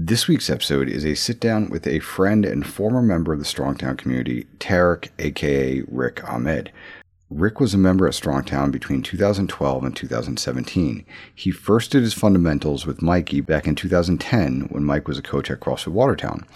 This week's episode is a sit down with a friend and former member of the Strongtown community, Tarek, aka Rick Ahmed. Rick was a member at Strongtown between 2012 and 2017. He first did his fundamentals with Mikey back in 2010 when Mike was a coach at CrossFit Watertown.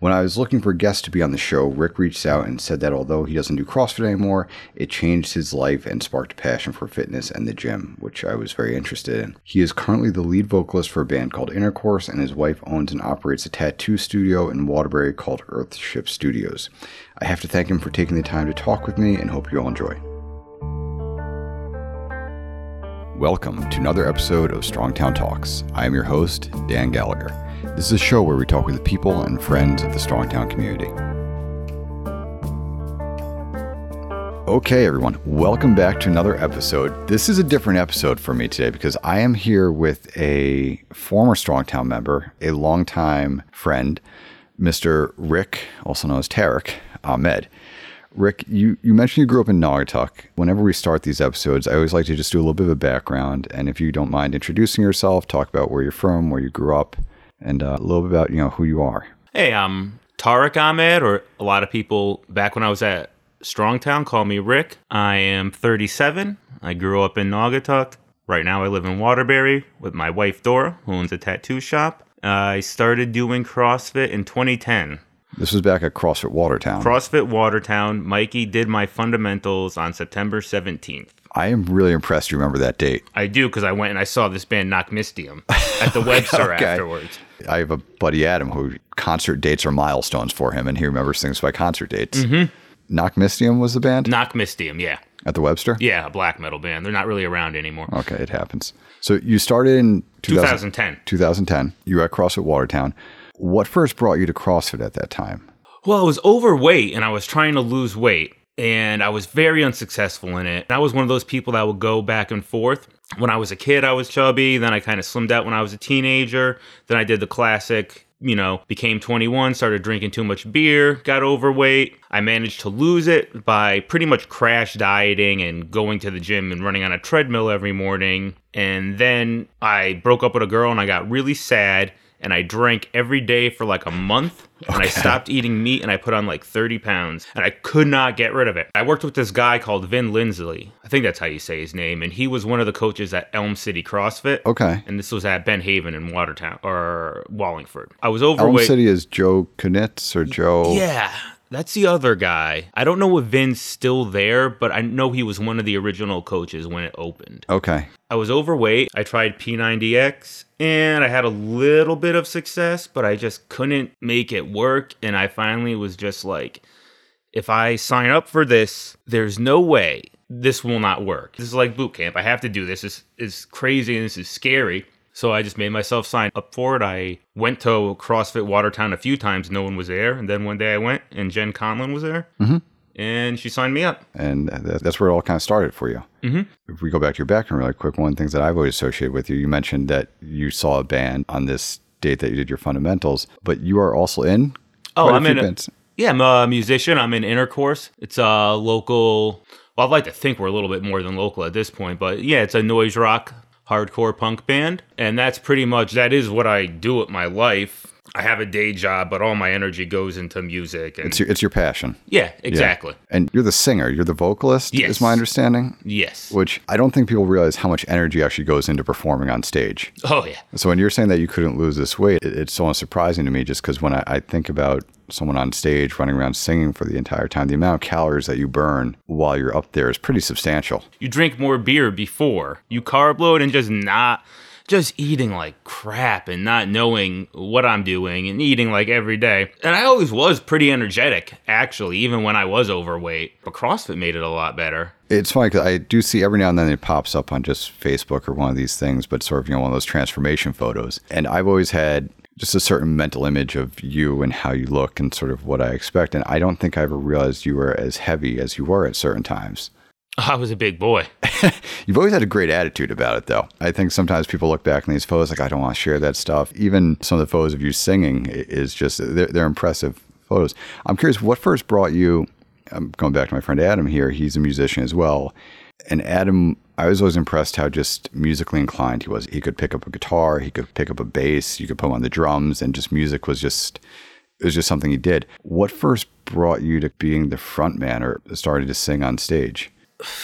When I was looking for guests to be on the show, Rick reached out and said that although he doesn't do CrossFit anymore, it changed his life and sparked a passion for fitness and the gym, which I was very interested in. He is currently the lead vocalist for a band called Intercourse, and his wife owns and operates a tattoo studio in Waterbury called Earthship Studios. I have to thank him for taking the time to talk with me and hope you all enjoy. Welcome to another episode of Strongtown Talks. I am your host, Dan Gallagher. This is a show where we talk with the people and friends of the Strongtown community. Okay, everyone, welcome back to another episode. This is a different episode for me today because I am here with a former Strongtown member, a longtime friend, Mr. Rick, also known as Tarek Ahmed. Rick, you, you mentioned you grew up in Naugatuck. Whenever we start these episodes, I always like to just do a little bit of a background. And if you don't mind introducing yourself, talk about where you're from, where you grew up, and uh, a little bit about you know who you are. Hey, I'm Tarek Ahmed, or a lot of people back when I was at Strongtown call me Rick. I am 37. I grew up in Naugatuck. Right now, I live in Waterbury with my wife Dora, who owns a tattoo shop. I started doing CrossFit in 2010. This was back at CrossFit Watertown. CrossFit Watertown. Mikey did my fundamentals on September 17th. I am really impressed you remember that date. I do because I went and I saw this band Nachtmystium at the Webster Okay. afterwards. I have a buddy Adam who concert dates are milestones for him, and he remembers things by concert dates. Mm-hmm. Nachtmystium was the band Nachtmystium, yeah. at the Webster. Yeah, a black metal band. They're not really around anymore. Okay, it happens. So you started in 2000 2010. 2010. You were at CrossFit Watertown. What first brought you to CrossFit at that time? Well, I was overweight and I was trying to lose weight and I was very unsuccessful in it. I was one of those people that would go back and forth. When I was a kid, I was chubby. Then I kind of slimmed out when I was a teenager. Then I did the classic, you know, became 21, started drinking too much beer, got overweight. I managed to lose it by pretty much crash dieting and going to the gym and running on a treadmill every morning. And then I broke up with a girl and I got really sad and I drank every day for like a month. And I stopped eating meat and I put on like 30 pounds and I could not get rid of it. I worked with this guy called Vin Lindsley. I think that's how you say his name. And he was one of the coaches at Elm City CrossFit. Okay. And this was at Ben Haven in Watertown or Wallingford. I was Elm overweight. City is Joe Knitz or Joe. Yeah, that's the other guy. I don't know if Vin's still there, but I know he was one of the original coaches when it opened. Okay. I was overweight. I tried P90X and I had a little bit of success, but I just couldn't make it work. And I finally was just like, if I sign up for this, there's no way this will not work. This is like boot camp. I have to do this. This is crazy and this is scary. So I just made myself sign up for it. I went to CrossFit Watertown a few times. No one was there. And then one day I went and Jen Conlon was there. Mm-hmm. And she signed me up. And that's where it all kind of started for you. Mm-hmm. If we go back to your background really quick, one of the things that I've always associated with you, you mentioned that you saw a band on this date that you did your fundamentals, but you are also in. Oh, I'm in. A, yeah, I'm a musician. I'm in Intercourse. It's a local. Well, I'd like to think we're a little bit more than local at this point, but yeah, it's a noise rock, hardcore punk band, and that's pretty much that is what I do with my life. I have a day job, but all my energy goes into music. And It's your, it's your passion. yeah, exactly. And you're the singer, you're the vocalist, Yes. is my understanding. Yes. Which I don't think people realize how much energy actually goes into performing on stage. Oh yeah. So when you're saying that you couldn't lose this weight, it, it's so surprising to me just because when I, I think about someone on stage running around singing for the entire time, the amount of calories that you burn while you're up there is pretty substantial. you drink more beer before you carb load and just not just eating like crap and not knowing what I'm doing and eating like every day. And I always was pretty energetic, actually, even when I was overweight. But CrossFit made it a lot better. It's funny because I do see every now and then it pops up on just Facebook or one of these things, but sort of, you know, one of those transformation photos. And I've always had just a certain mental image of you and how you look and sort of what I expect. And I don't think I ever realized you were as heavy as you were at certain times. I was a big boy. You've always had a great attitude about it, though. I think sometimes people look back on these photos like, I don't want to share that stuff. Even some of the photos of you singing is just, they're, they're impressive photos. I'm curious, what first brought you? I'm going back to my friend Adam here. He's a musician as well. And Adam, I was always impressed how just musically inclined he was. He could pick up a guitar, he could pick up a bass, you could put him on the drums, and just music was just it was just something he did. What first brought you to being the front man or starting to sing on stage?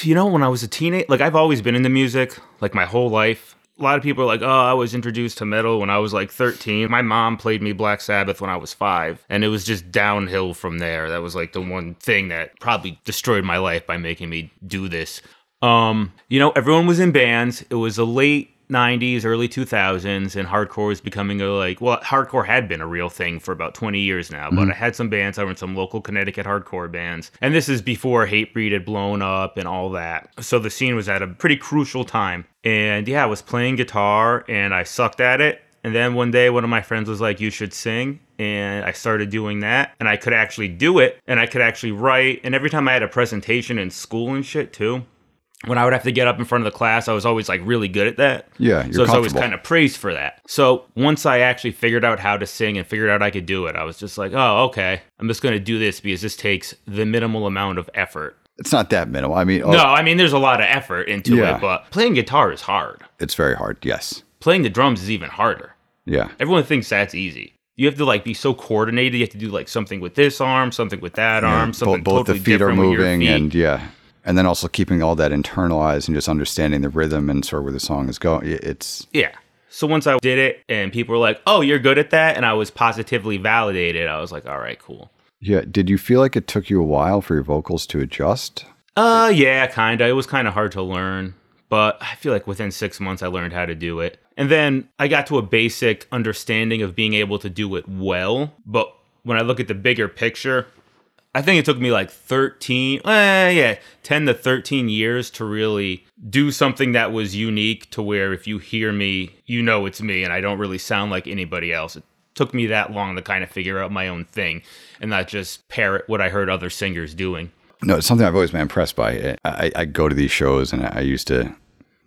You know, when I was a teenager, like I've always been into music, like my whole life. A lot of people are like, oh, I was introduced to metal when I was like 13. My mom played me Black Sabbath when I was five, and it was just downhill from there. That was like the one thing that probably destroyed my life by making me do this. Um, you know, everyone was in bands. It was the late 90s, early 2000s, and hardcore was becoming a like, well, hardcore had been a real thing for about 20 years now, but I had some bands. I were in some local Connecticut hardcore bands. And this is before Hatebreed had blown up and all that. So the scene was at a pretty crucial time. And yeah, I was playing guitar and I sucked at it. And then one day, one of my friends was like, You should sing. And I started doing that. And I could actually do it. And I could actually write. And every time I had a presentation in school and shit, too, when I would have to get up in front of the class, I was always like really good at that. Yeah, you're so I was always kind of praised for that. So once I actually figured out how to sing and figured out I could do it, I was just like, oh, okay, I'm just going to do this because this takes the minimal amount of effort. It's not that minimal. I mean, oh, No, I mean, there's a lot of effort into Yeah. it, but playing guitar is hard. it's very hard. Yes. Playing the drums is even harder. Yeah. Everyone thinks that's easy. You have to like be so coordinated. You have to do like something with this arm, something with that arm, something both, both totally the feet are moving feet. and yeah and then also keeping all that internalized and just understanding the rhythm and sort of where the song is going it's Yeah. So once I did it and people were like, "Oh, you're good at that," and I was positively validated, I was like, "All right, cool." yeah did you feel like it took you a while for your vocals to adjust Uh, yeah, kind of. It was kind of hard to learn, but I feel like within six months I learned how to do it, and then I got to a basic understanding of being able to do it well. But when I look at the bigger picture, I think it took me like 13, eh, yeah, 10 to 13 years to really do something that was unique to where if you hear me, you know it's me and I don't really sound like anybody else. It took me that long to kind of figure out my own thing and not just parrot what I heard other singers doing. no it's something i've always been impressed by i, I go to these shows and i used to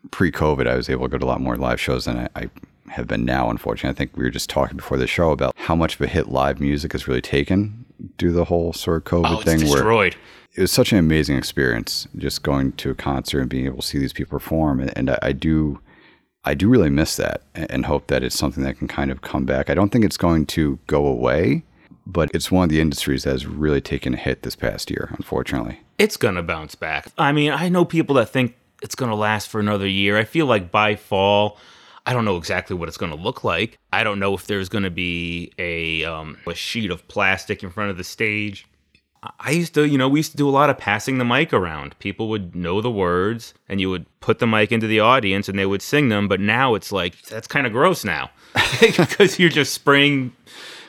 pre-covid i was able to go to a lot more live shows than I, I have been now unfortunately i think we were just talking before the show about how much of a hit live music has really taken due to the whole sort of covid Oh, it's thing where it was such an amazing experience just going to a concert and being able to see these people perform and, and I, I do i do really miss that and, and hope that it's something that can kind of come back i don't think it's going to go away but it's one of the industries that has really taken a hit this past year unfortunately It's gonna bounce back. I mean, I know people that think it's gonna last for another year. I feel like by fall, I don't know exactly what it's gonna look like. I don't know if there's gonna be a um, a sheet of plastic in front of the stage. I used to, you know, we used to do a lot of passing the mic around. People would know the words, and you would put the mic into the audience, and they would sing them. But now it's like that's kind of gross now, because you're just spraying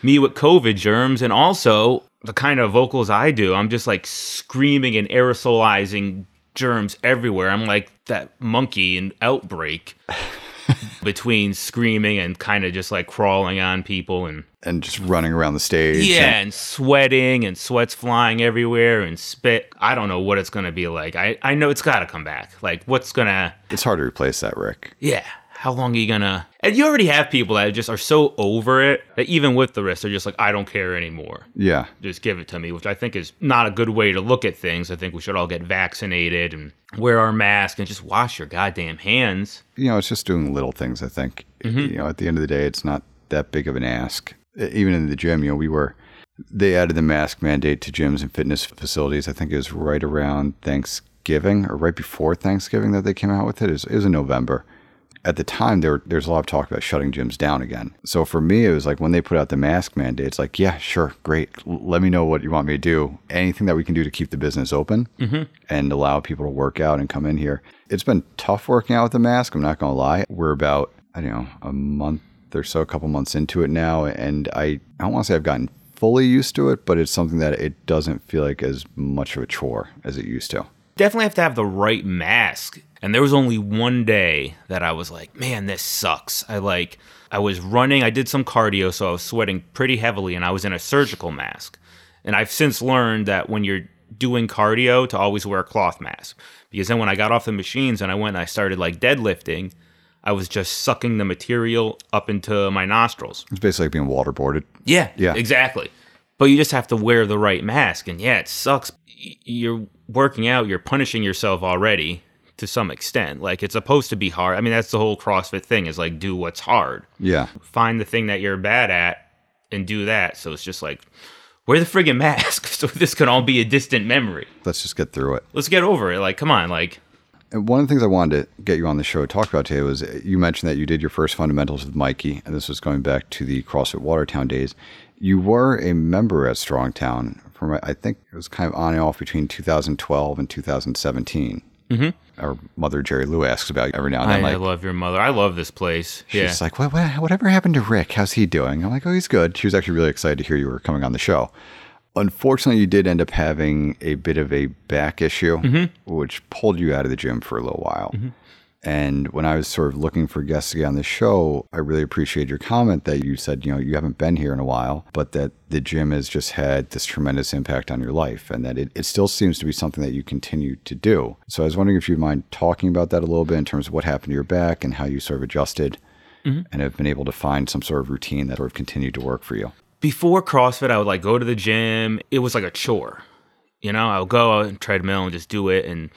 me with COVID germs, and also the kind of vocals I do, I'm just like screaming and aerosolizing germs everywhere. I'm like that monkey in Outbreak between screaming and kind of just like crawling on people and and just running around the stage yeah, and- and sweating and sweat's flying everywhere and spit. I don't know what it's gonna be like. I I know it's got to come back. Like what's gonna it's hard to replace that rick yeah. How long are you gonna? And you already have people that just are so over it that even with the risk, they're just like, I don't care anymore. yeah just give it to me, which I think is not a good way to look at things. I think we should all get vaccinated and wear our mask and just wash your goddamn hands. you know, it's just doing little things. I think mm-hmm. you know, at the end of the day, it's not that big of an ask. Even in the gym, you know, we were they added the mask mandate to gyms and fitness facilities. I think it was right around Thanksgiving or right before Thanksgiving that they came out with it. It was, it was in November. At the time, there there's a lot of talk about shutting gyms down again. So for me, it was like when they put out the mask mandate, it's like, yeah, sure, great. L- let me know what you want me to do. Anything that we can do to keep the business open mm-hmm. and allow people to work out and come in here. It's been tough working out with the mask. I'm not going to lie. We're about, I don't know, a month or so, a couple months into it now. And I, I don't want to say I've gotten fully used to it, but it's something that it doesn't feel like as much of a chore as it used to. Definitely have to have the right mask. And there was only one day that I was like, man, this sucks. I like, I was running, I did some cardio, so I was sweating pretty heavily, and I was in a surgical mask. And I've since learned that when you're doing cardio, to always wear a cloth mask. Because then when I got off the machines and I went and I started like deadlifting, I was just sucking the material up into my nostrils. It's basically like being waterboarded. Yeah, Yeah. exactly. But you just have to wear the right mask, and yeah, it sucks. You're working out, you're punishing yourself already to some extent. Like it's supposed to be hard. I mean, that's the whole CrossFit thing is like do what's hard. Yeah. Find the thing that you're bad at and do that. So it's just like wear the friggin' mask so this can all be a distant memory. Let's just get through it. Let's get over it. Like, come on, like And one of the things I wanted to get you on the show to talk about today was you mentioned that you did your first fundamentals with Mikey, and this was going back to the CrossFit Watertown days. You were a member at Strongtown from I think it was kind of on and off between 2012 and 2017. Mm-hmm. Our mother Jerry Lou asks about you every now and then, I like love your mother. I love this place. Yeah. she's like, what, what, whatever happened to Rick? How's he doing? I'm like, oh, he's good. She was actually really excited to hear you were coming on the show. Unfortunately, you did end up having a bit of a back issue, Mm-hmm. which pulled you out of the gym for a little while. And when I was sort of looking for guests to get on the show, I really appreciate your comment that you said, you know, you haven't been here in a while, but that the gym has just had this tremendous impact on your life and that it, it still seems to be something that you continue to do. So I was wondering if you'd mind talking about that a little bit in terms of what happened to your back and how you sort of adjusted mm-hmm. and have been able to find some sort of routine that sort of continued to work for you. Before CrossFit, I would like go to the gym. It was like a chore. You know, I would go out and treadmill and just do it. And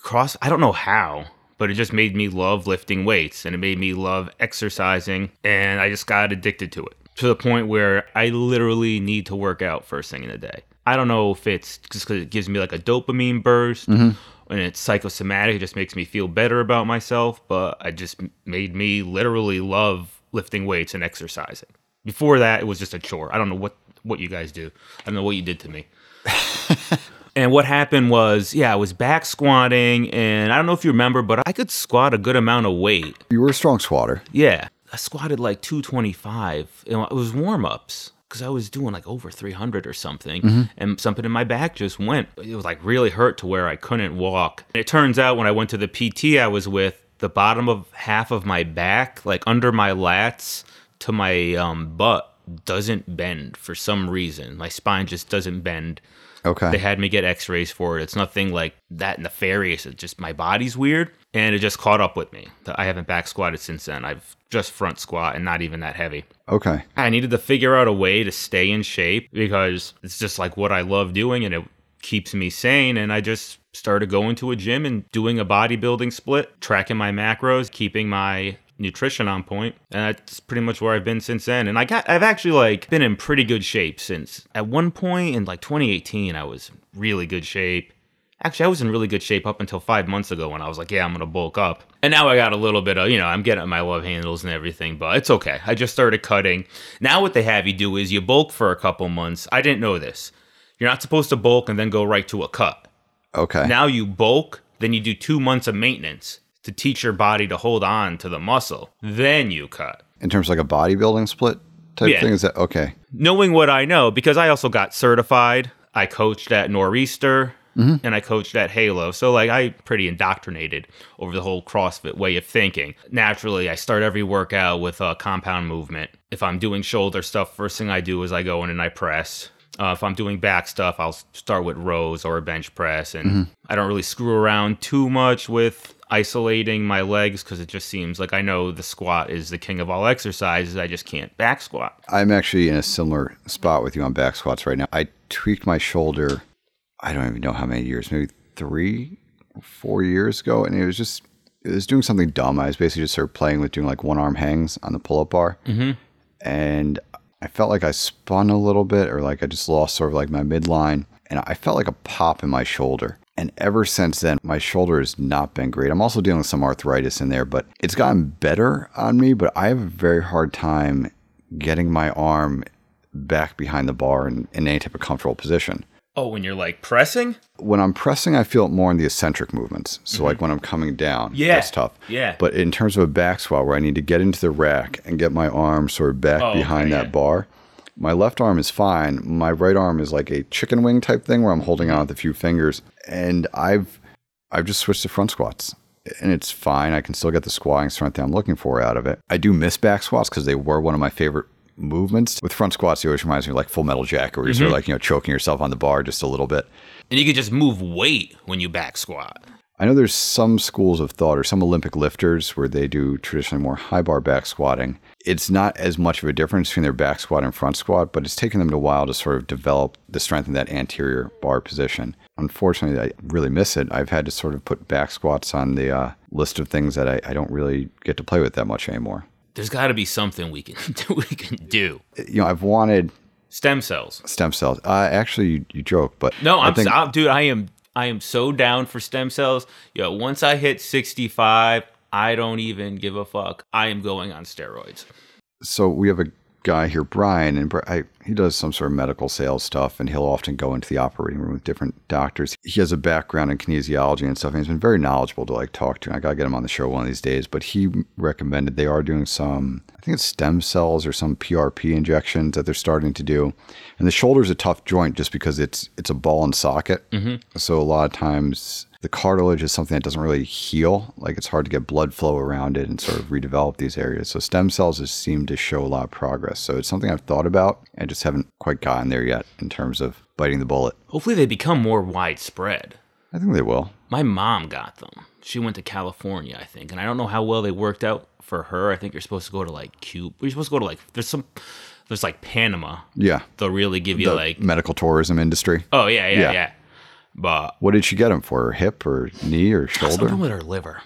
cross, I don't know how, but it just made me love lifting weights and it made me love exercising. And I just got addicted to it to the point where I literally need to work out first thing in the day. I don't know if it's just because it gives me like a dopamine burst mm-hmm. and it's psychosomatic. It just makes me feel better about myself. But it just made me literally love lifting weights and exercising. Before that, it was just a chore. I don't know what, what you guys do. I don't know what you did to me. And what happened was, yeah, I was back squatting, and I don't know if you remember, but I could squat a good amount of weight. You were a strong squatter. Yeah, I squatted like 225. You it was warm ups because I was doing like over 300 or something, and something in my back just went. It was like really hurt to where I couldn't walk. And it turns out when I went to the PT I was with, the bottom of half of my back, like under my lats to my um, butt, doesn't bend for some reason. My spine just doesn't bend. Okay. They had me get x-rays for it. It's nothing like that nefarious. It's just my body's weird and it just caught up with me. I haven't back squatted since then. I've just front squat and not even that heavy. okay. I needed to figure out a way to stay in shape because it's just like what I love doing and it keeps me sane and I just started going to a gym and doing a bodybuilding split, tracking my macros, keeping my nutrition on point and that's pretty much where I've been since then and I got I've actually like been in pretty good shape since at one point in like 2018 I was really good shape Actually, I was in really good shape up until five months ago when I was like, yeah, I'm going to bulk up. And now I got a little bit of, you know, I'm getting my love handles and everything, but it's okay. I just started cutting. Now, what they have you do is you bulk for a couple months. I didn't know this. You're not supposed to bulk and then go right to a cut. Okay. Now you bulk, then you do two months of maintenance to teach your body to hold on to the muscle. Then you cut. in terms of like a bodybuilding split type Yeah. thing, is that okay? knowing what I know, because I also got certified, I coached at Nor'easter and I coached at Halo. So, like, I pretty indoctrinated over the whole CrossFit way of thinking. Naturally, I start every workout with a compound movement. If I'm doing shoulder stuff, first thing I do is I go in and I press. Uh, if I'm doing back stuff, I'll start with rows or a bench press. And I don't really screw around too much with isolating my legs because it just seems like I know the squat is the king of all exercises. I just can't back squat. I'm actually in a similar spot with you on back squats right now. I tweaked my shoulder, I don't even know how many years, maybe three or four years ago. And it was just, it was doing something dumb. I was basically just sort of playing with doing like one arm hangs on the pull up bar. Mm-hmm. And I felt like I spun a little bit or like I just lost sort of like my midline. And I felt like a pop in my shoulder. And ever since then, my shoulder has not been great. I'm also dealing with some arthritis in there, but it's gotten better on me. But I have a very hard time getting my arm back behind the bar in, in any type of comfortable position. Oh, when you're like pressing? When I'm pressing, I feel it more in the eccentric movements. So, like mm-hmm. when I'm coming down, Yeah. that's tough. Yeah. But in terms of a back squat where I need to get into the rack and get my arm sort of back Oh, behind okay, that yeah. bar, my left arm is fine. My right arm is like a chicken wing type thing where I'm holding on with a few fingers. And I've I've just switched to front squats. And it's fine. I can still get the squatting strength that I'm looking for out of it. I do miss back squats because they were one of my favorite movements. With front squats, it always reminds me of like full metal jacket where you're Mm-hmm. sort of like, you know, choking yourself on the bar just a little bit. And you could just move weight when you back squat. I know there's some schools of thought or some Olympic lifters where they do traditionally more high bar back squatting. It's not as much of a difference between their back squat and front squat, but it's taken them a while to sort of develop the strength in that anterior bar position. Unfortunately, I really miss it. I've had to sort of put back squats on the uh, list of things that I, I don't really get to play with that much anymore. There's got to be something we can we can do. You know, I've wanted Stem cells. stem cells. Uh, actually, you, you joke, but No, I I'm, think- I'm dude. I am I am so down for stem cells. Yo, once I hit 65, I don't even give a fuck. I am going on steroids. so we have a guy here, Brian, and I, he does some sort of medical sales stuff, and he'll often go into the operating room with different doctors. He has a background in kinesiology and stuff, and he's been very knowledgeable to like talk to. I gotta get him on the show one of these days. But he recommended they are doing some, I think it's stem cells or some PRP injections that they're starting to do. And the shoulder's a tough joint just because it's it's a ball and socket. Mm-hmm. So a lot of times the cartilage is something that doesn't really heal. Like it's hard to get blood flow around it and sort of redevelop these areas. So stem cells has seemed to show a lot of progress. So it's something I've thought about and just haven't quite gotten there yet in terms of biting the bullet. Hopefully, they become more widespread. I think they will. My mom got them. She went to California, I think, and I don't know how well they worked out for her. I think you're supposed to go to like Cuba. You're supposed to go to like there's some there's like Panama. Yeah. They'll really give you The like medical tourism industry. oh yeah yeah Yeah. yeah. But What did she get him for? Her hip or knee or shoulder? something with her liver.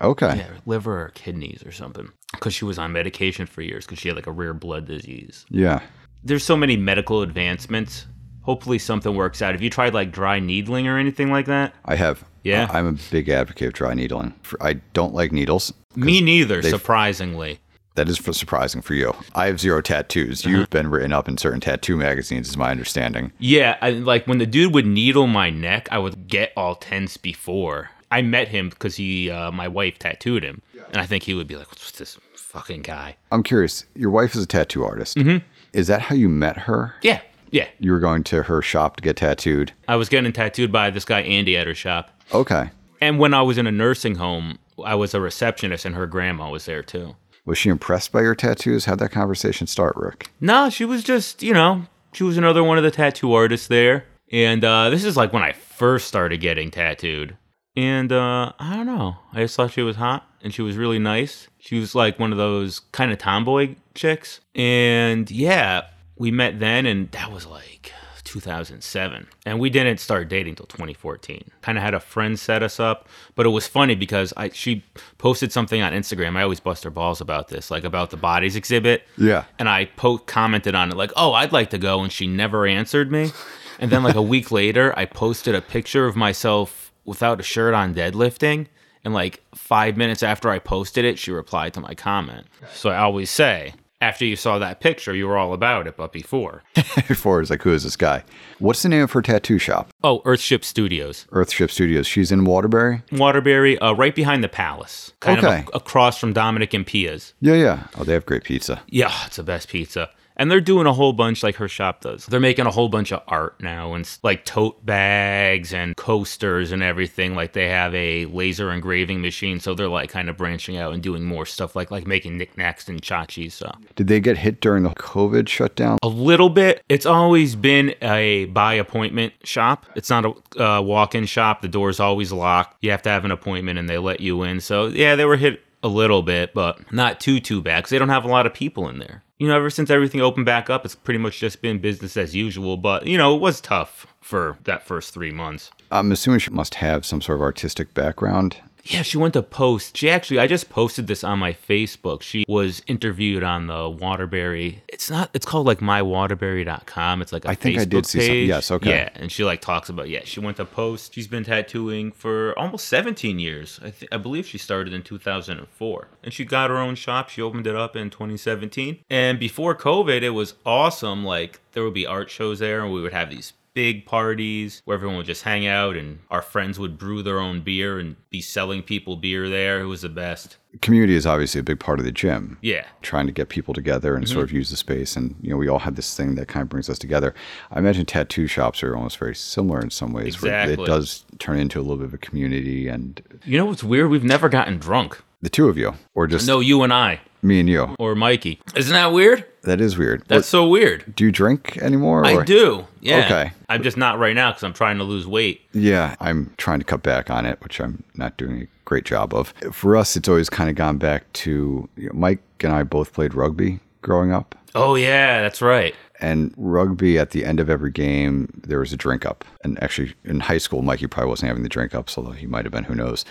Okay. Yeah, liver or kidneys or something. Because she was on medication for years because she had like a rare blood disease. Yeah. There's so many medical advancements. Hopefully something works out. Have you tried like dry needling or anything like that? I have. Yeah? I'm a big advocate of dry needling. I don't like needles. Me neither, surprisingly. That is surprising for you. I have zero tattoos. Uh-huh. You've been written up in certain tattoo magazines, is my understanding. Yeah, I, like when the dude would needle my neck, I would get all tense before. I met him because he, uh, my wife tattooed him, and I think he would be like, "What's this fucking guy?" I'm curious. Your wife is a tattoo artist. Mm-hmm. Is that how you met her? Yeah, yeah. You were going to her shop to get tattooed. I was getting tattooed by this guy Andy at her shop, Okay. and when I was in a nursing home, I was a receptionist, and her grandma was there too. Was she impressed by your tattoos? How'd that conversation start, Rick? No, she was just, you know, she was another one of the tattoo artists there. And uh, this is like when I first started getting tattooed. And uh, I don't know. I just thought she was hot and she was really nice. She was like one of those kind of tomboy chicks. And yeah, we met then, and that was like 2007. And we didn't start dating till 2014. Kind of had a friend set us up, but it was funny because I she posted something on Instagram. I always bust her balls about this, like about the bodies exhibit. Yeah. And I po- commented on it like, "Oh, I'd like to go," and she never answered me. And then like a week later, I posted a picture of myself without a shirt on deadlifting. And like five minutes after I posted it, she replied to my comment. So I always say, after you saw that picture, you were all about it, but before. Before it was like, who is this guy? What's the name of her tattoo shop? Oh, Earthship Studios. Earthship Studios. She's in Waterbury? Waterbury, uh, right behind the palace. Kind Okay. of a- across from Dominic and Pia's. Yeah, yeah. Oh, they have great pizza. Yeah, it's the best pizza. And they're doing a whole bunch like her shop does. They're making a whole bunch of art now and like tote bags and coasters and everything. Like they have a laser engraving machine, so they're like kind of branching out and doing more stuff like like making knickknacks and tchotchkes. So Did they get hit during the COVID shutdown? a little bit. It's always been a by appointment shop. It's not a uh, walk-in shop. The door's always locked. You have to have an appointment and they let you in. So yeah, they were hit a little bit, but not too too bad because they don't have a lot of people in there. You know, ever since everything opened back up, it's pretty much just been business as usual. But you know, it was tough for that first three months. I'm assuming she must have some sort of artistic background. Yeah, she went to post. She actually, I just posted this on my Facebook. She was interviewed on the Waterbury. It's not, it's called like mywaterbury.com. It's like a I think I Facebook did see some- page. yes, okay. Yeah, and she like talks about, yeah, she went to post. She's been tattooing for almost 17 years. I, th- I believe she started in 2004. And she got her own shop. She opened it up in 2017. And before COVID, it was awesome. Like there would be art shows there and we would have these big parties where everyone would just hang out and our friends would brew their own beer and be selling people beer there. It was the best. Community is obviously a big part of the gym. Yeah. Trying to get people together and sort mm-hmm. of use the space. And, you know, we all have this thing that kind of brings us together. I imagine tattoo shops are almost very similar in some ways. where Exactly. It does turn into a little bit of a community and You know what's weird? We've never gotten drunk. the two of you, or just No, you and I. Me and you. or Mikey. Isn't that weird? That is weird. That's so weird. Do you drink anymore? I or- do. Yeah. Okay. I'm just not right now because I'm trying to lose weight. Yeah, I'm trying to cut back on it, which I'm not doing a great job of. For us, it's always kind of gone back to you know, Mike and I both played rugby growing up. Oh yeah, that's right. And rugby, at the end of every game, there was a drink up. And actually, in high school, Mikey probably wasn't having the drink ups, although he might have been, who knows.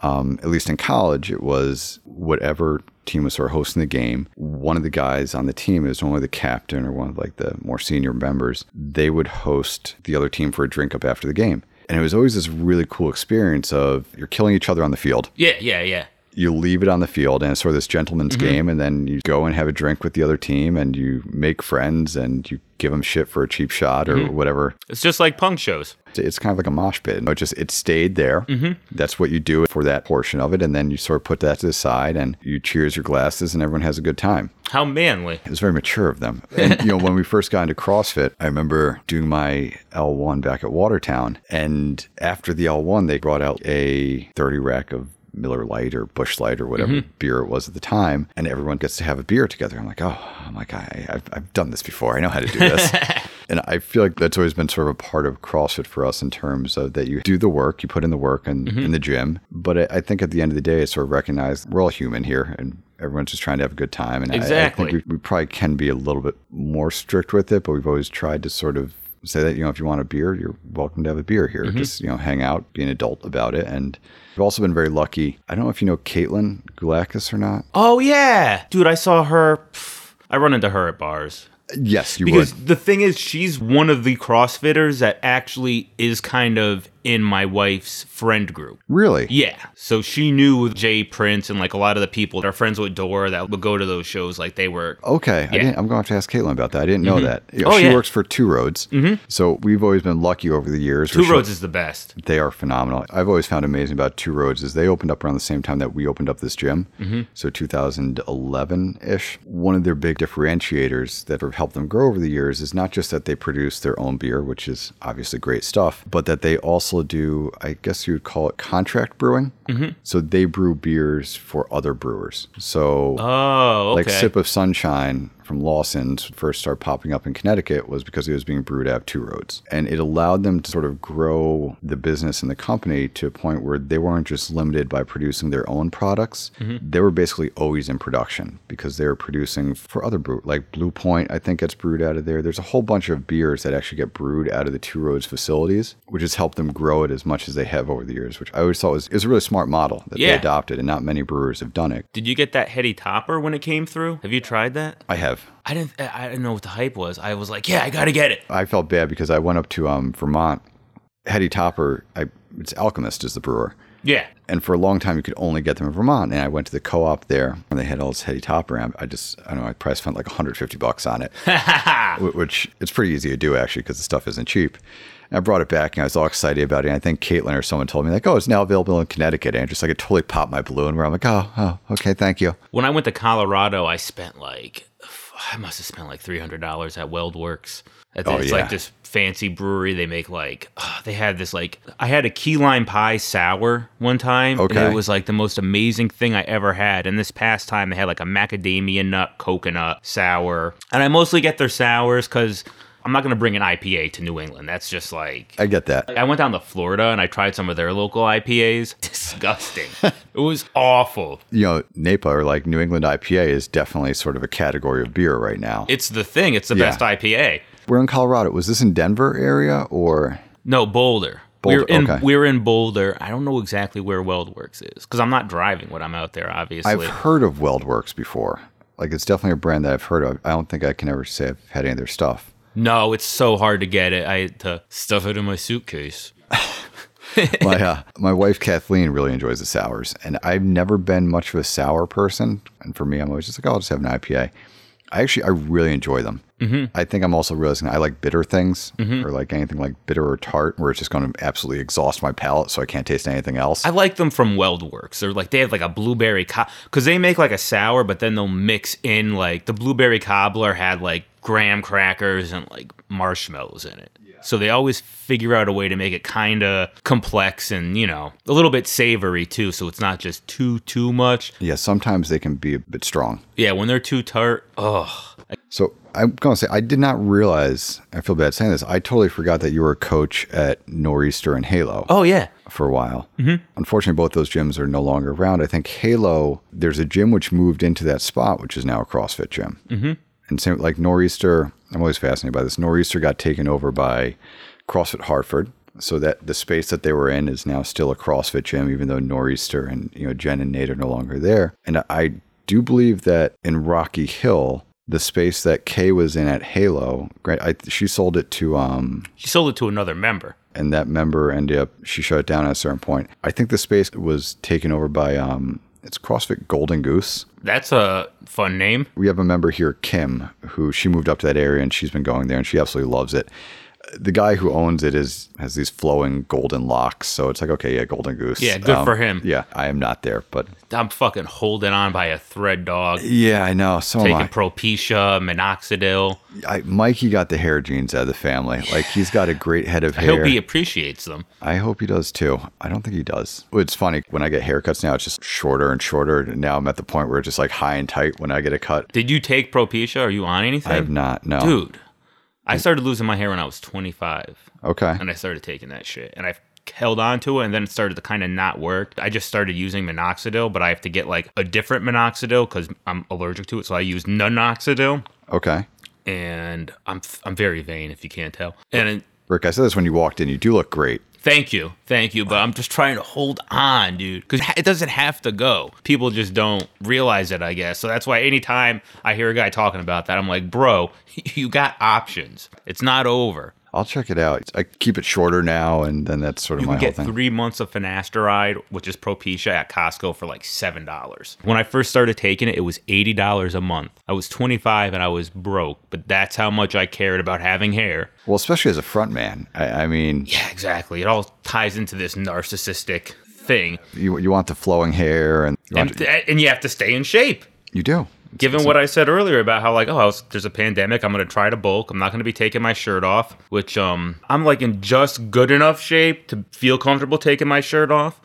Um, at least in college, it was whatever team was sort of hosting the game. One of the guys on the team is normally the captain or one of like the more senior members. They would host the other team for a drink up after the game. And it was always this really cool experience of you're killing each other on the field Yeah, yeah, yeah. You leave it on the field and it's sort of this gentleman's mm-hmm. game and then you go and have a drink with the other team and you make friends and you give them shit for a cheap shot or mm-hmm. whatever It's just like punk shows. It's- kind of like a mosh pit it just it stayed there mm-hmm. that's what you do for that portion of it and then you sort of put that to the side and you cheers your glasses and everyone has a good time How manly. it was very mature of them. And, you know, when we first got into CrossFit, I remember doing my L1 back at Watertown. And after the L1, they brought out a 30 rack of Miller Lite or Busch Light or whatever mm-hmm. beer it was at the time. And everyone gets to have a beer together. I'm like, oh, I'm like, I, I've, I've done this before. I know how to do this. and I feel like that's always been sort of a part of CrossFit for us in terms of that you do the work, you put in the work in, mm-hmm. in the gym. But I, I think at the end of the day, it's sort of recognized we're all human here and everyone's just trying to have a good time. And I- I, Exactly. think we, we probably can be a little bit more strict with it, but we've always tried to sort of say that, you know, if you want a beer, you're welcome to have a beer here. Mm-hmm. Just, you know, hang out, be an adult about it. And we've also been very lucky. I don't know if you know Caitlin Gulakis or not. Oh yeah, dude. I saw her. pff, I run into her at bars. Yes, you will Because would. the thing is, she's one of the CrossFitters that actually is kind of in my wife's friend group. Really? Yeah. So she knew Jay Prince and like a lot of the people that are friends with Dora that would go to those shows. Like they were. Okay, I Yeah. didn't, I'm going to have to ask Caitlin about that. I didn't know that. You know, Oh, she yeah. works for Two Roads, mm-hmm. so we've always been lucky over the years. Two she- Roads is the best. They are phenomenal. I've always found amazing about Two Roads is they opened up around the same time that we opened up this gym. Mm-hmm. So 2011 ish. One of their big differentiators that have helped them grow over the years is not just that they produce their own beer, which is obviously great stuff, but that they also do, I guess you would call it contract brewing. Mm-hmm. So they brew beers for other brewers. So Oh, okay. like Sip of Sunshine from Lawson's first started popping up in Connecticut was because it was being brewed out of Two Roads. And it allowed them to sort of grow the business and the company to a point where they weren't just limited by producing their own products. Mm-hmm. They were basically always in production because they were producing for other brew like Blue Point, I think gets brewed out of there. There's a whole bunch of beers that actually get brewed out of the Two Roads facilities, which has helped them grow it as much as they have over the years, which I always thought was is a really smart model that they adopted and not many brewers have done it. Did you get that heady topper when it came through? Have you tried that? I have. I didn't. I didn't know what the hype was. I was like, yeah, I gotta get it. I felt bad because I went up to um, Vermont. Heady Topper, I, it's Alchemist is the brewer. Yeah. And for a long time, you could only get them in Vermont. And I went to the co-op there, and they had all this Heady Topper. And I just, I don't know, I probably spent like 150 bucks on it, wh- which it's pretty easy to do actually because the stuff isn't cheap. I brought it back, and I was all excited about it. And I think Caitlin or someone told me like, "Oh, it's now available in Connecticut." And just like it totally popped my balloon. Where I'm like, "Oh, oh, okay, thank you." when I went to Colorado, I spent like I must have spent like three hundred dollars at WeldWerks. Oh, it's yeah. like this fancy brewery. They make like they had this like I had a key lime pie sour one time. And Okay. it was like the most amazing thing I ever had. And this past time they had like a macadamia nut coconut sour. And I mostly get their sours because I'm not gonna bring an IPA to New England. That's just like I get that. I went down to Florida and I tried some of their local IPAs. Disgusting. it was awful. You know, NEIPA or like New England IPA is definitely sort of a category of beer right now. It's the thing. It's the Yeah. best IPA. We're in Colorado. Was this in Denver area or? No, Boulder. Boulder, we're in okay. we're in Boulder. I don't know exactly where WeldWerks is because I'm not driving when I'm out there. Obviously, I've heard of WeldWerks before. Like it's definitely a brand that I've heard of. I don't think I can ever say I've had any of their stuff. No, it's so hard to get it. I had to stuff it in my suitcase. my uh, my wife Kathleen really enjoys the sours, and I've never been much of a sour person. And for me, I'm always just like, oh, I'll just have an IPA. I actually I really enjoy them. Mm-hmm. I think I'm also realizing I like bitter things or like anything like bitter or tart, where it's just going to absolutely exhaust my palate, so I can't taste anything else. I like them from WeldWerks. They're like they have like a blueberry because they make like a sour, but then they'll mix in like the blueberry cobbler had like graham crackers and like marshmallows in it. So they always figure out a way to make it kind of complex and, you know, a little bit savory too. So it's not just too, too much. Yeah, sometimes they can be a bit strong. Yeah, when they're too tart, oh, So I'm going to say, I did not realize, I feel bad saying this, I totally forgot that you were a coach at Nor'easter and Halo oh yeah. for a while. Mm-hmm. Unfortunately, both those gyms are no longer around. I think Halo, there's a gym which moved into that spot, which is now a CrossFit gym. Mm-hmm. And same like Nor'easter, I'm always fascinated by this. Nor'easter got taken over by CrossFit Hartford. So that the space that they were in is now still a CrossFit gym, even though Nor'easter and you know Jen and Nate are no longer there. And I do believe that in Rocky Hill, the space that Kay was in at Halo, great, I, she sold it to um, She sold it to another member. and that member ended up she shut it down at a certain point. I think the space was taken over by um it's CrossFit Golden Goose. That's a fun name. We have a member here, Kim, who she moved up to that area and she's been going there and she absolutely loves it. The guy who owns it is has these flowing golden locks, so it's like okay, yeah, Golden Goose. Um, Yeah, good for him. Yeah, I am not there, but I'm fucking holding on by a thread, dog. yeah, I know. So am Taking I. Propecia, Minoxidil. I. Mikey got the hair genes out of the family. Like he's got a great head of I hair. hope he appreciates them. I hope he does too. I don't think he does. It's funny when I get haircuts now; it's just shorter and shorter. And now I'm at the point where it's just like high and tight when I get a cut. Did you take Propecia? Are you on anything? I have not. No. Dude, I started losing my hair when I was 25, Okay. and I started taking that shit, and I held on to it, and then it started to kind of not work. I just started using minoxidil, but I have to get like a different minoxidil because I'm allergic to it. So I use nanoxidil, Okay. and I'm I'm very vain if you can't tell. And Rick, I said this when you walked in. You do look great. Thank you. Thank you. But I'm just trying to hold on, dude. Because it doesn't have to go. People just don't realize it, I guess. So that's why anytime I hear a guy talking about that, I'm like, bro, you got options. It's not over. I'll check it out. I keep it shorter now, and then that's sort of You my get three months of finasteride, which is Propecia, at Costco for like seven dollars. When I first started taking it, it was eighty dollars a month. I was twenty five and I was broke, but that's how much I cared about having hair. well, especially as a front man. I, I mean, Yeah, exactly. It all ties into this narcissistic thing, you you want the flowing hair, and and, and you have to stay in shape. you do. Given what I said earlier about how like oh I was, there's a pandemic, I'm gonna try to bulk. I'm not gonna be taking my shirt off, which um I'm like in just good enough shape to feel comfortable taking my shirt off,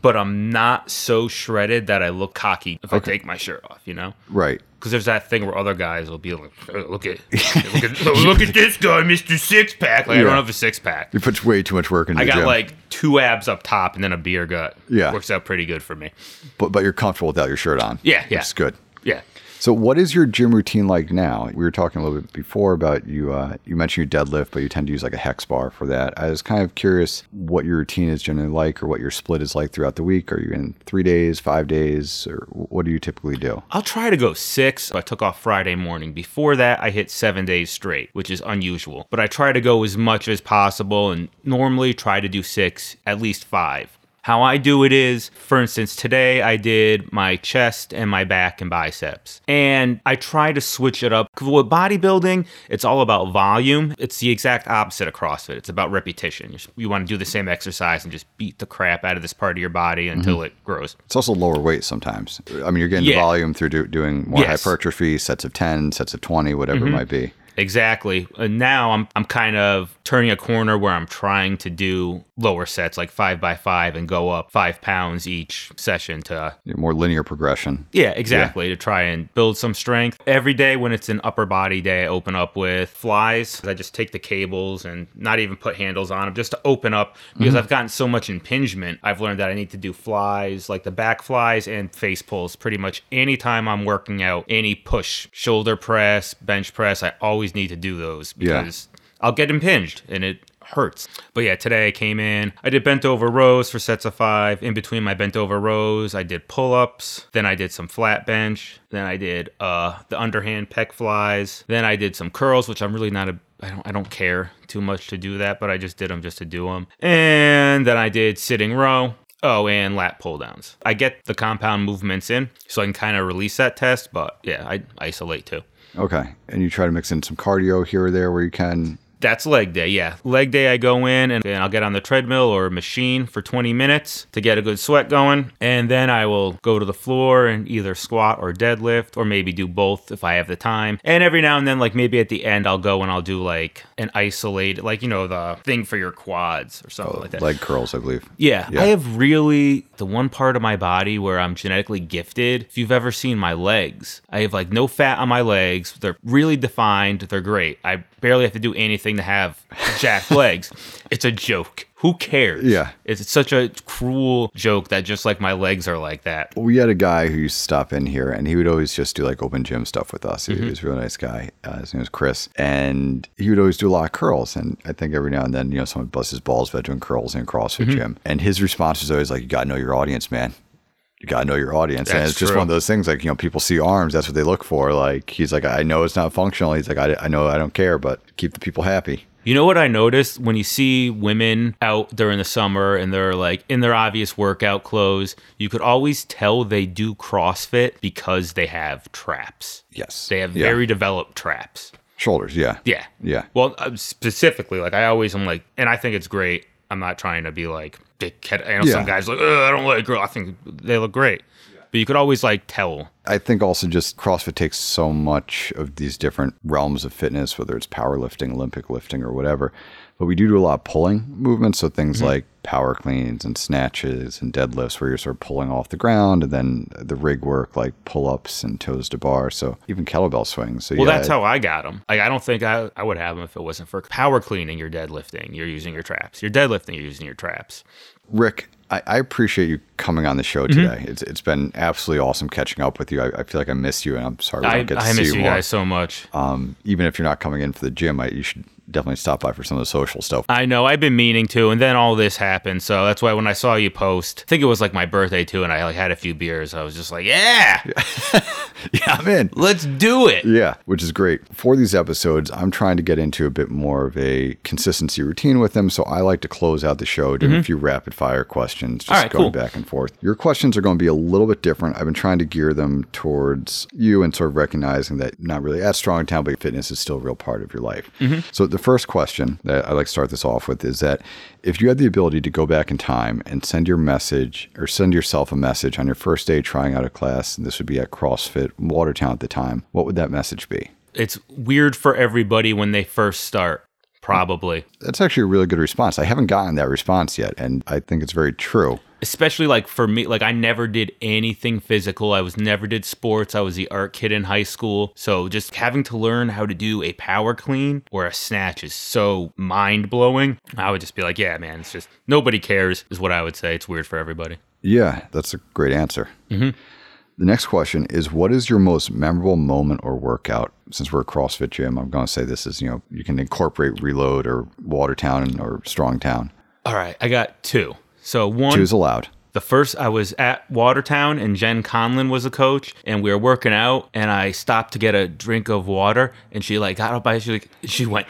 but I'm not so shredded that I look cocky if I take my shirt off. You know, Right. because there's that thing where other guys will be like, "Oh, look at look at oh, look at this guy, Mister Six Pack. Like I don't have a six pack. You put way too much work into I got gym, like two abs up top and then a beer gut. Yeah. works out pretty good for me. but but you're comfortable without your shirt on. Yeah, yeah. It's good. Yeah. So, what is your gym routine like now? We were talking a little bit before about you. Uh, you mentioned your deadlift, but you tend to use like a hex bar for that. I was kind of curious what your routine is generally like, or what your split is like throughout the week. Are you in three days, five days, or what do you typically do? I'll try to go six. I took off Friday morning. Before that, I hit seven days straight, which is unusual. But I try to go as much as possible and normally try to do six, at least five. How I do it is, for instance, today I did my chest and my back and biceps. And I try to switch it up. with bodybuilding, it's all about volume. It's the exact opposite of CrossFit. It's about repetition. You're- want to do the same exercise and just beat the crap out of this part of your body mm-hmm. until it grows. It's also lower weight sometimes. I mean, you're getting Yeah. the volume through do, doing more Yes. hypertrophy, sets of 10, sets of 20, whatever it mm-hmm. might be. Exactly. And now I'm I'm kind of turning a corner where I'm trying to do lower sets like five by five and go up five pounds each session to More linear progression. yeah, exactly. To try and build some strength. Every day when it's an upper body day, I open up with flies. I just take the cables and not even put handles on them just to open up because mm-hmm. I've gotten so much impingement. I've learned that I need to do flies, like the back flies and face pulls pretty much anytime I'm working out, any push, shoulder press, bench press, I always need to do those Yeah. because I'll get impinged and it hurts. But yeah, today I came in. I did bent over rows for sets of five. In between my bent over rows, I did pull ups. Then I did some flat bench. Then I did uh, the underhand pec flies. Then I did some curls, which I'm really not a. I don't, I don't care too much to do that, but I just did them just to do them. And then I did sitting row. Oh, and lat pull downs. I get the compound movements in so I can kind of release that test, but yeah, I isolate too. Okay. And you try to mix in some cardio here or there where you can. That's leg day, yeah. Leg day, I go in and, and I'll get on the treadmill or machine for 20 minutes to get a good sweat going. And then I will go to the floor and either squat or deadlift or maybe do both if I have the time. And every now and then, like maybe at the end, I'll go and I'll do like an isolated, like, you know, the thing for your quads or something oh, like that. Leg curls, I believe. Yeah, Yeah. I have really the one part of my body where I'm genetically gifted. If you've ever seen my legs, I have like no fat on my legs. They're really defined. They're great. I barely have to do anything to have jacked legs. It's a joke. Who cares? Yeah. It's such a cruel joke that just like my legs are like that. We had a guy who used to stop in here, and he would always just do like open gym stuff with us. He Mm-hmm. was a really nice guy. Uh, his name was Chris, and he would always do a lot of curls. And I think every now and then, you know, someone busts his balls about doing curls in a CrossFit Mm-hmm. gym. And his response was always like, "You gotta know your audience, man." You gotta know your audience, and That's it's just true. one of those things. Like you know, people see arms, that's what they look for. Like he's like, I know it's not functional. He's like, I, I know I don't care, but keep the people happy. You know what I noticed when you see women out during the summer and they're like in their obvious workout clothes, you could always tell they do CrossFit because they have traps. Yes, They have Yeah. very developed traps. shoulders. Yeah, Yeah. yeah. Well, uh, specifically, like I always am like, and I think it's great. I'm not trying to be like dickhead. I know Yeah. some guys like, I don't like a girl. I think they look great, but you could always like tell. I think also just CrossFit takes so much of these different realms of fitness, whether it's powerlifting, Olympic lifting, or whatever. But we do do a lot of pulling movements. So things Mm-hmm. like power cleans and snatches and deadlifts where you're sort of pulling off the ground and then the rig work like pull ups and toes to bar. So even kettlebell swings. So Well, yeah, that's how I got them. Like I don't think I, I would have them if it wasn't for power cleaning. You're deadlifting. You're using your traps. You're deadlifting. You're using your traps. Rick, I, I appreciate you coming on the show Mm-hmm. today. It's it's been absolutely awesome catching up with you. I, I feel like I missed you and I'm sorry we I, don't get to I see miss you you more. guys so much. Um, even if you're not coming in for the gym, I, you should definitely stop by for some of the social stuff. I know. I've been meaning to, and then all this happened. So that's why when I saw you post, I think it was like my birthday too, and I like had a few beers. I was just like, yeah, yeah, I'm in. let's do it. Yeah, which is great. For these episodes, I'm trying to get into a bit more of a consistency routine with them. So I like to close out the show doing a few rapid fire questions, just Mm-hmm. Right, going cool. back and forth. Your questions are going to be a little bit different. I've been trying to gear them towards you and sort of recognizing that not really at Strong Town, but fitness is still a real part of your life. Mm-hmm. So the first question that I like to start this off with is that if you had the ability to go back in time and send your message or send yourself a message on your first day trying out a class, and this would be at CrossFit Watertown at the time, what would that message be? It's weird for everybody when they first start. Probably. That's actually a really good response. I haven't gotten that response yet, and I think it's very true. especially like for me like i never did anything physical i was never did sports i was the art kid in high school so just having to learn how to do a power clean or a snatch is so mind-blowing i would just be like yeah man it's just nobody cares is what i would say it's weird for everybody Yeah, that's a great answer. Mm-hmm. The next question is What is your most memorable moment or workout? Since we're a CrossFit gym, I'm going to say this is, you know, you can incorporate Reload or Watertown or Strongtown. all right i got two so one Choose allowed. The first, I was at Watertown and Jen Conlin was a coach, and we were working out. And I stopped to get a drink of water, and she like got up by she like she went.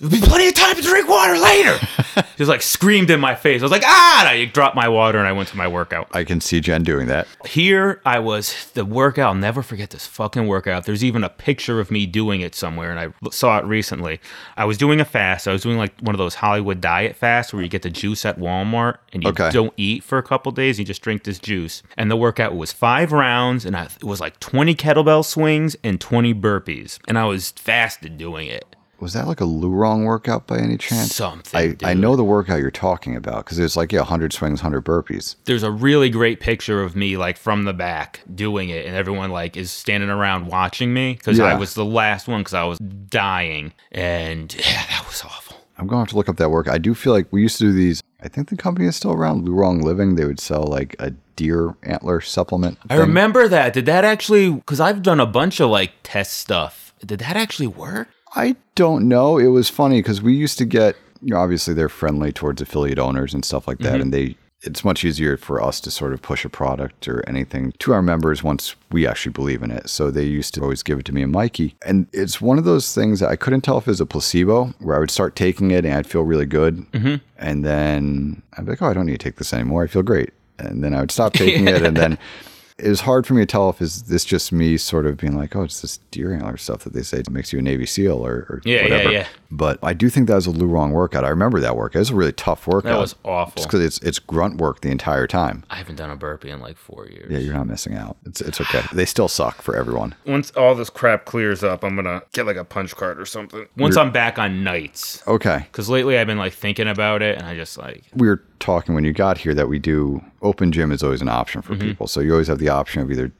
There'll be plenty of time to drink water later. was like screamed in my face. I was like, ah! And I dropped my water and I went to my workout. I can see Jen doing that. Here I was, the workout, I'll never forget this fucking workout. There's even a picture of me doing it somewhere, and I saw it recently. I was doing a fast. I was doing like one of those Hollywood diet fasts where you get the juice at Walmart and you Okay. don't eat for a couple days. You just drink this juice. And the workout was five rounds, and I, it was like 20 kettlebell swings and 20 burpees. And I was fasted doing it. Was that like a Lurong workout by any chance? Something. I, dude. I know the workout you're talking about because it's like, yeah, 100 swings, 100 burpees. there's a really great picture of me like from the back doing it and everyone like is standing around watching me because i was the last one because i was dying and yeah that was awful I'm going to have to look up that work. I do feel like we used to do these. I think the company is still around, Lurong Living. They would sell like a deer antler supplement. i thing. remember that did that actually because i've done a bunch of like test stuff did that actually work I don't know. It was funny because we used to get, you know, obviously they're friendly towards affiliate owners and stuff like that. Mm-hmm. And they, it's much easier for us to sort of push a product or anything to our members once we actually believe in it. So they used to always give it to me and Mikey. And it's one of those things that I couldn't tell if it was a placebo where I would start taking it and I'd feel really good. Mm-hmm. And then I'd be like, oh, I don't need to take this anymore. I feel great. And then I would stop taking it. And then it's hard for me to tell if is this just me sort of being like, oh, it's this deer antler stuff that they say makes you a Navy SEAL or, or Yeah, yeah, whatever. yeah. But I do think that was a Lurong workout. I remember that workout. It was a really tough workout. That was awful. Just because it's it's grunt work the entire time. I haven't done a burpee in like four years. Yeah, you're not missing out. It's it's okay. They still suck for everyone. Once all this crap clears up, I'm gonna get like a punch card or something. Once I'm back on nights, Okay. because lately I've been like thinking about it, and I just like we were talking when you got here that we do open gym is always an option Mm-hmm. for people. So you always have the option of either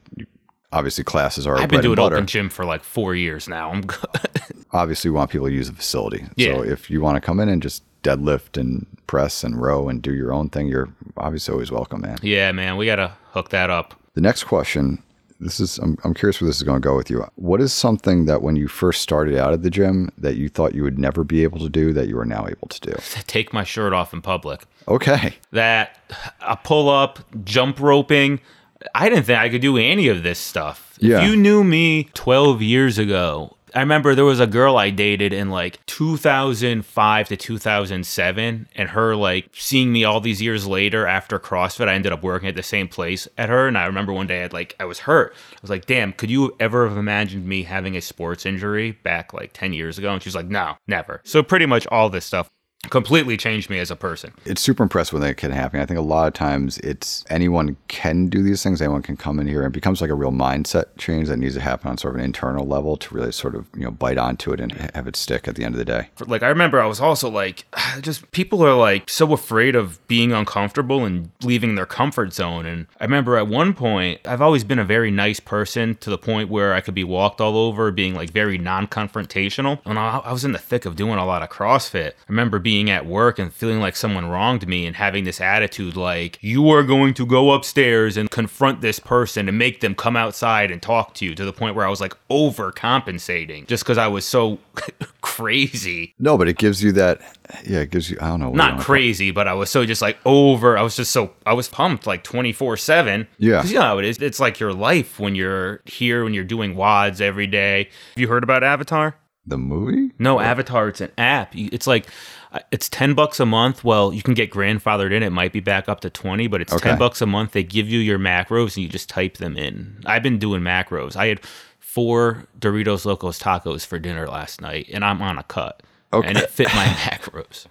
obviously classes are I've been doing open gym for like four years now. I'm good. Obviously, we want people to use the facility. So if you want to come in and just deadlift and press and row and do your own thing, you're obviously always welcome, man. yeah, man, we gotta hook that up. The next question. This is I'm, I'm curious where this is going to go with you. What is something that when you first started out at the gym that you thought you would never be able to do that you are now able to do? Take my shirt off in public. Okay. That a pull up, jump roping. I didn't think I could do any of this stuff. Yeah. If you knew me 12 years ago, I remember there was a girl I dated in like 2005 to 2007, and her like seeing me all these years later after CrossFit, I ended up working at the same place at her. And I remember one day I'd like, I was hurt. I was like, damn, could you ever have imagined me having a sports injury back like 10 years ago? And she was like, no, never. So pretty much all this stuff completely changed me as a person. it's super impressive when that can happen. I think a lot of times it's anyone can do these things. Anyone can come in here and it becomes like a real mindset change that needs to happen on sort of an internal level to really sort of you know bite onto it and have it stick at the end of the day. like I remember I was also like just people are like so afraid of being uncomfortable and leaving their comfort zone and I remember at one point I've always been a very nice person to the point where I could be walked all over being like very non-confrontational And I, I was in the thick of doing a lot of CrossFit I remember being at work and feeling like someone wronged me and having this attitude like you are going to go upstairs and confront this person and make them come outside and talk to you to the point where I was like overcompensating just because I was so crazy No, but it gives you that. Yeah, it gives you. I don't know. not crazy, but I was so just like over. I was just so I was pumped like twenty four seven. Yeah. because you know how it is. It's like your life when you're here when you're doing WODs every day. Have you heard about Avatar? The movie? No, Avatar. It's an app. It's like uh, it's ten bucks a month. Well, you can get grandfathered in. It might be back up to twenty, but it's Okay. ten bucks a month. They give you your macros and you just type them in. I've been doing macros. I had four Doritos Locos tacos for dinner last night, and I'm on a cut. Okay. And it fit my macros.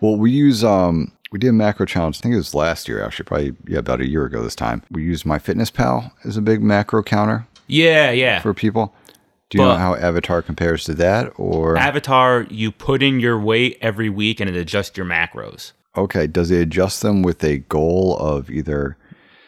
Well, we use um we did a macro challenge. I think it was last year actually, probably yeah about a year ago this time. We used MyFitnessPal as a big macro counter Yeah, yeah. for people. Do you know how Avatar compares to that, or Avatar, you put in your weight every week and it adjusts your macros. Okay, does it adjust them with a goal of either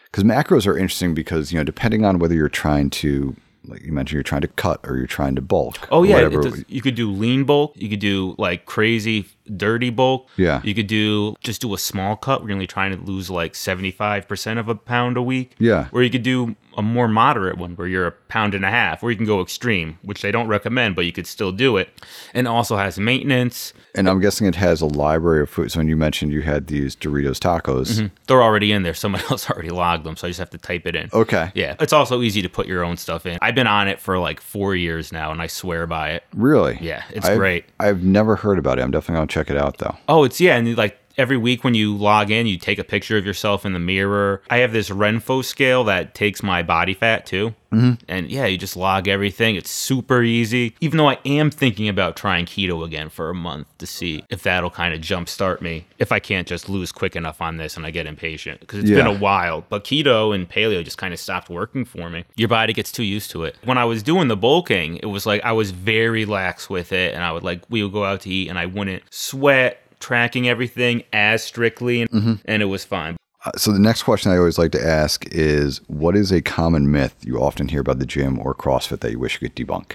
because macros are interesting because you know depending on whether you're trying to like you mentioned you're trying to cut or you're trying to bulk. Oh yeah, it does- you could do lean bulk. You could do like crazy dirty bulk. Yeah. You could do just do a small cut. We're only trying to lose like seventy five percent of a pound a week. Yeah. Or you could do a more moderate one where you're a pound and a half, or you can go extreme, which they don't recommend, but you could still do it. And also has maintenance. and I'm guessing it has a library of food. So when you mentioned you had these Doritos tacos, mm-hmm. They're already in there. Someone else already logged them, so I just have to type it in. okay, Yeah, it's also easy to put your own stuff in. I've been on it for like four years now, and I swear by it. really, Yeah, it's I've- great. I've never heard about it. I'm definitely gonna check it out though. Oh, it's yeah, and like every week when you log in, you take a picture of yourself in the mirror. I have this Renpho scale that takes my body fat too, mm-hmm. and yeah, you just log everything. It's super easy. Even though I am thinking about trying keto again for a month to see if that'll kind of jumpstart me. If I can't just lose quick enough on this and I get impatient because it's been a while. But keto and paleo just kind of stopped working for me. Your body gets too used to it. When I was doing the bulking, it was like I was very lax with it, and I would like we would go out to eat, and I wouldn't sweat tracking everything as strictly, and, and it was fine. Uh, so the next question I always like to ask is, what is a common myth you often hear about the gym or CrossFit that you wish you could debunk?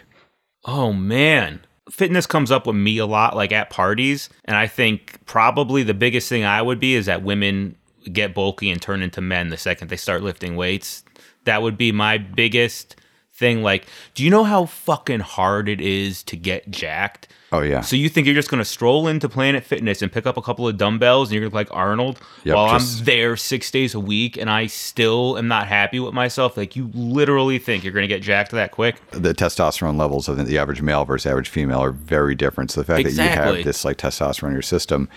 Oh man. Fitness comes up with me a lot, like at parties. And I think probably the biggest thing I would be is that women get bulky and turn into men the second they start lifting weights. That would be my biggest thing. Like, do you know how fucking hard it is to get jacked? Oh yeah, So you think you're just gonna stroll into Planet Fitness and pick up a couple of dumbbells and you're gonna be like Arnold Yep, while just- I'm there six days a week and I still am not happy with myself? Like you literally think you're gonna get jacked that quick? the testosterone levels of the average male versus average female are very different. So the fact that you have this like testosterone in your system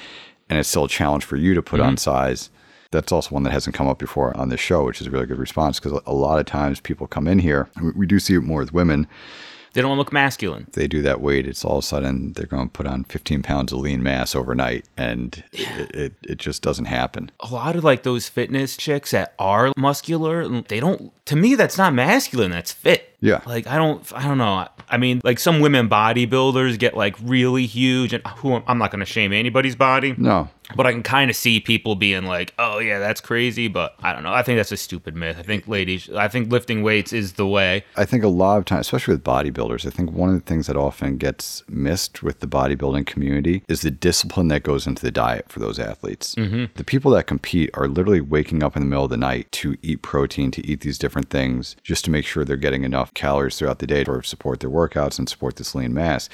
and it's still a challenge for you to put Mm-hmm. on size, That's also one that hasn't come up before on this show, which is a really good response because a lot of times people come in here, we do see it more with women. They don't look masculine. They do that weight, it's all of a sudden they're going to put on 15 pounds of lean mass overnight, and it, it, it just doesn't happen. A lot of like those fitness chicks that are muscular, they don't. To me, that's not masculine. That's fit. Yeah. Like I don't. I don't know. I mean, like some women bodybuilders get like really huge, and who I'm not going to shame anybody's body. No, But I can kind of see people being like, "Oh yeah, that's crazy," but I don't know. I think that's a stupid myth. I think ladies, I think lifting weights is the way. I think a lot of times, especially with bodybuilders, I think one of the things that often gets missed with the bodybuilding community is the discipline that goes into the diet for those athletes. Mm-hmm. The people that compete are literally waking up in the middle of the night to eat protein, to eat these different things, just to make sure they're getting enough calories throughout the day to support their workouts and support this lean mass.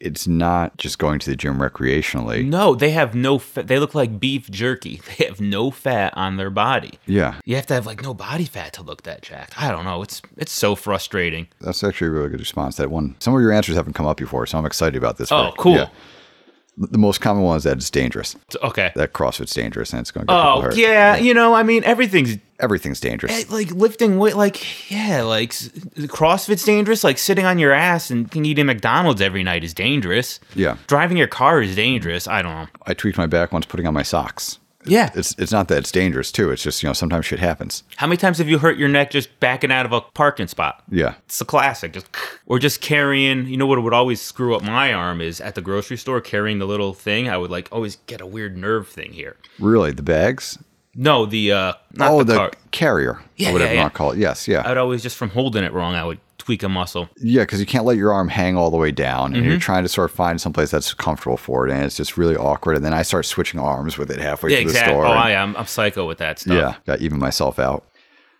It's not just going to the gym recreationally. No, they have no. They look like beef jerky. They have no fat on their body. Yeah, You have to have like no body fat to look that jacked. I don't know. It's it's so frustrating. that's actually a really good response. That one, some of your answers haven't come up before, so I'm excited about this. Oh, Rick. cool. Yeah. The most common one is that it's dangerous. Okay. That CrossFit's dangerous and it's going to get people Oh hurt. yeah, you know, I mean, everything's Everything's dangerous. eh, like lifting weight. Like yeah, like CrossFit's dangerous. Like sitting on your ass and eating McDonald's every night is dangerous. Yeah. Driving your car is dangerous. I don't know. I tweaked my back once putting on my socks. Yeah. It's it's not that it's dangerous too. It's just you know sometimes shit happens. How many times have you hurt your neck just backing out of a parking spot? Yeah. It's a classic. Just or just carrying. You know what would always screw up my arm is at the grocery store carrying the little thing. I would like always get a weird nerve thing here. Really, the bags? No, the uh, not oh, the, the, car. carrier Yeah, or whatever yeah, you yeah. want to call it. Yes, yeah, I would always just from holding it wrong. I would tweak a muscle. yeah. Because you can't let your arm hang all the way down, and you're Mm-hmm. trying to sort of find someplace that's comfortable for it, and it's just really awkward. And then I start switching arms with it halfway Yeah, through the store. Oh, and- I am. I'm psycho with that stuff. Yeah, got even myself out.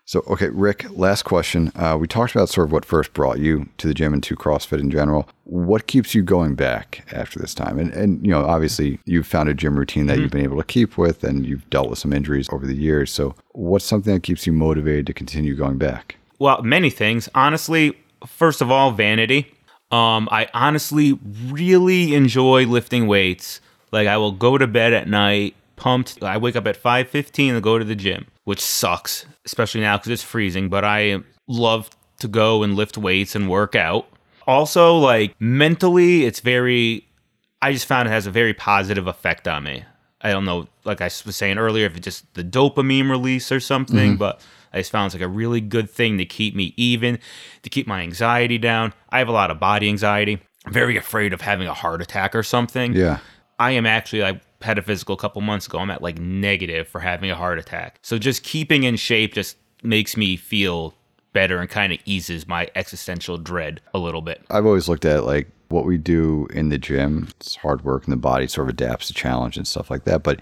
So, okay, Rick, last question. Uh, we talked about sort of what first brought you to the gym and to CrossFit in general. What keeps you going back after this time? And, and you know, obviously, you've found a gym routine that you've been able to keep with, and you've dealt with some injuries over the years. So, what's something that keeps you motivated to continue going back? Well, many things. Honestly, first of all, vanity. Um, I honestly really enjoy lifting weights. Like I will go to bed at night pumped. I wake up at 5:15 and go to the gym, which sucks, especially now cuz it's freezing, but I love to go and lift weights and work out. Also, like mentally, it's very I just found it has a very positive effect on me. I don't know, like I was saying earlier, if it's just the dopamine release or something, mm-hmm. but I just found it's like a really good thing to keep me even, to keep my anxiety down. I have a lot of body anxiety. I'm very afraid of having a heart attack or something. Yeah. I am actually, I had a physical a couple months ago. I'm at like negative for having a heart attack. So just keeping in shape just makes me feel better and kind of eases my existential dread a little bit. I've always looked at like what we do in the gym. It's hard work and the body sort of adapts to challenge and stuff like that. But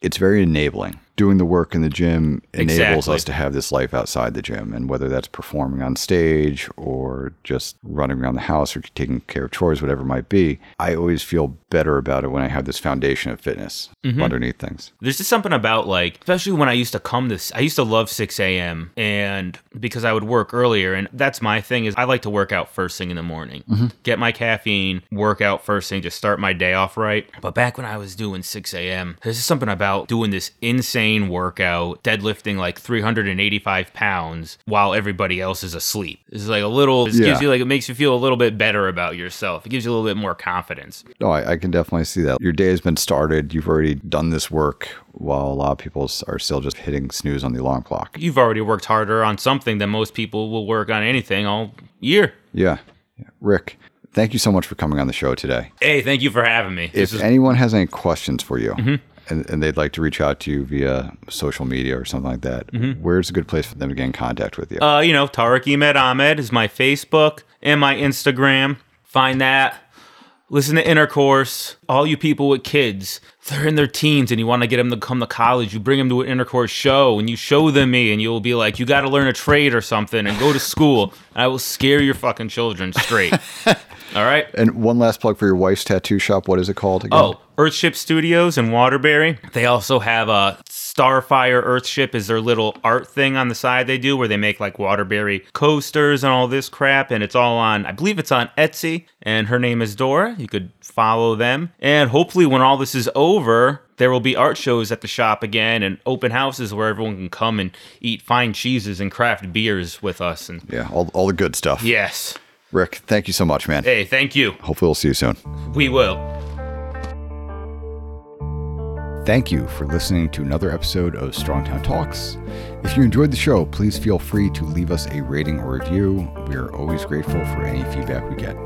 it's very enabling. Doing the work in the gym enables Exactly. us to have this life outside the gym. And whether that's performing on stage or just running around the house or taking care of chores, whatever it might be, I always feel better about it when I have this foundation of fitness mm-hmm. underneath things. There's just something about like, especially when I used to come this, I used to love 6 a.m. and because I would work earlier, and that's my thing is I like to work out first thing in the morning, mm-hmm. get my caffeine, work out first thing, just start my day off right. But back when I was doing 6 a.m., there's just something about doing this insane workout, deadlifting like 385 pounds while everybody else is asleep. It's like a little, it Yeah. gives you like, it makes you feel a little bit better about yourself. It gives you a little bit more confidence. No, I, I can definitely see that. Your day has been started. You've already done this work while a lot of people are still just hitting snooze on the alarm clock. you've already worked harder on something than most people will work on anything all year. Yeah. yeah. Rick, thank you so much for coming on the show today. Hey, thank you for having me. If is, anyone has any questions for you mm-hmm. And, and they'd like to reach out to you via social media or something like that, where's a good place for them to get in contact with you? uh, you know, Tariq Ahmed Ahmed is my Facebook and my Instagram. Find that. Listen to Intercourse. All you people with kids, they're in their teens and you want to get them to come to college. You bring them to an Intercourse show and you show them me and you'll be like, you got to learn a trade or something and go to school. And I will scare your fucking children straight. All right? and one last plug for your wife's tattoo shop. What is it called again? Oh, Earthship Studios in Waterbury. They also have a Starfire Earthship is their little art thing on the side they do where they make like Waterbury coasters and all this crap. And it's all on, I believe it's on Etsy. And her name is Dora. You could follow them. And hopefully, when all this is over, there will be art shows at the shop again and open houses where everyone can come and eat fine cheeses and craft beers with us. And Yeah, all, all the good stuff. yes. Rick, thank you so much, man. Hey, thank you. Hopefully, we'll see you soon. We will. Thank you for listening to another episode of Strongtown Talks. If you enjoyed the show, please feel free to leave us a rating or review. We are always grateful for any feedback we get.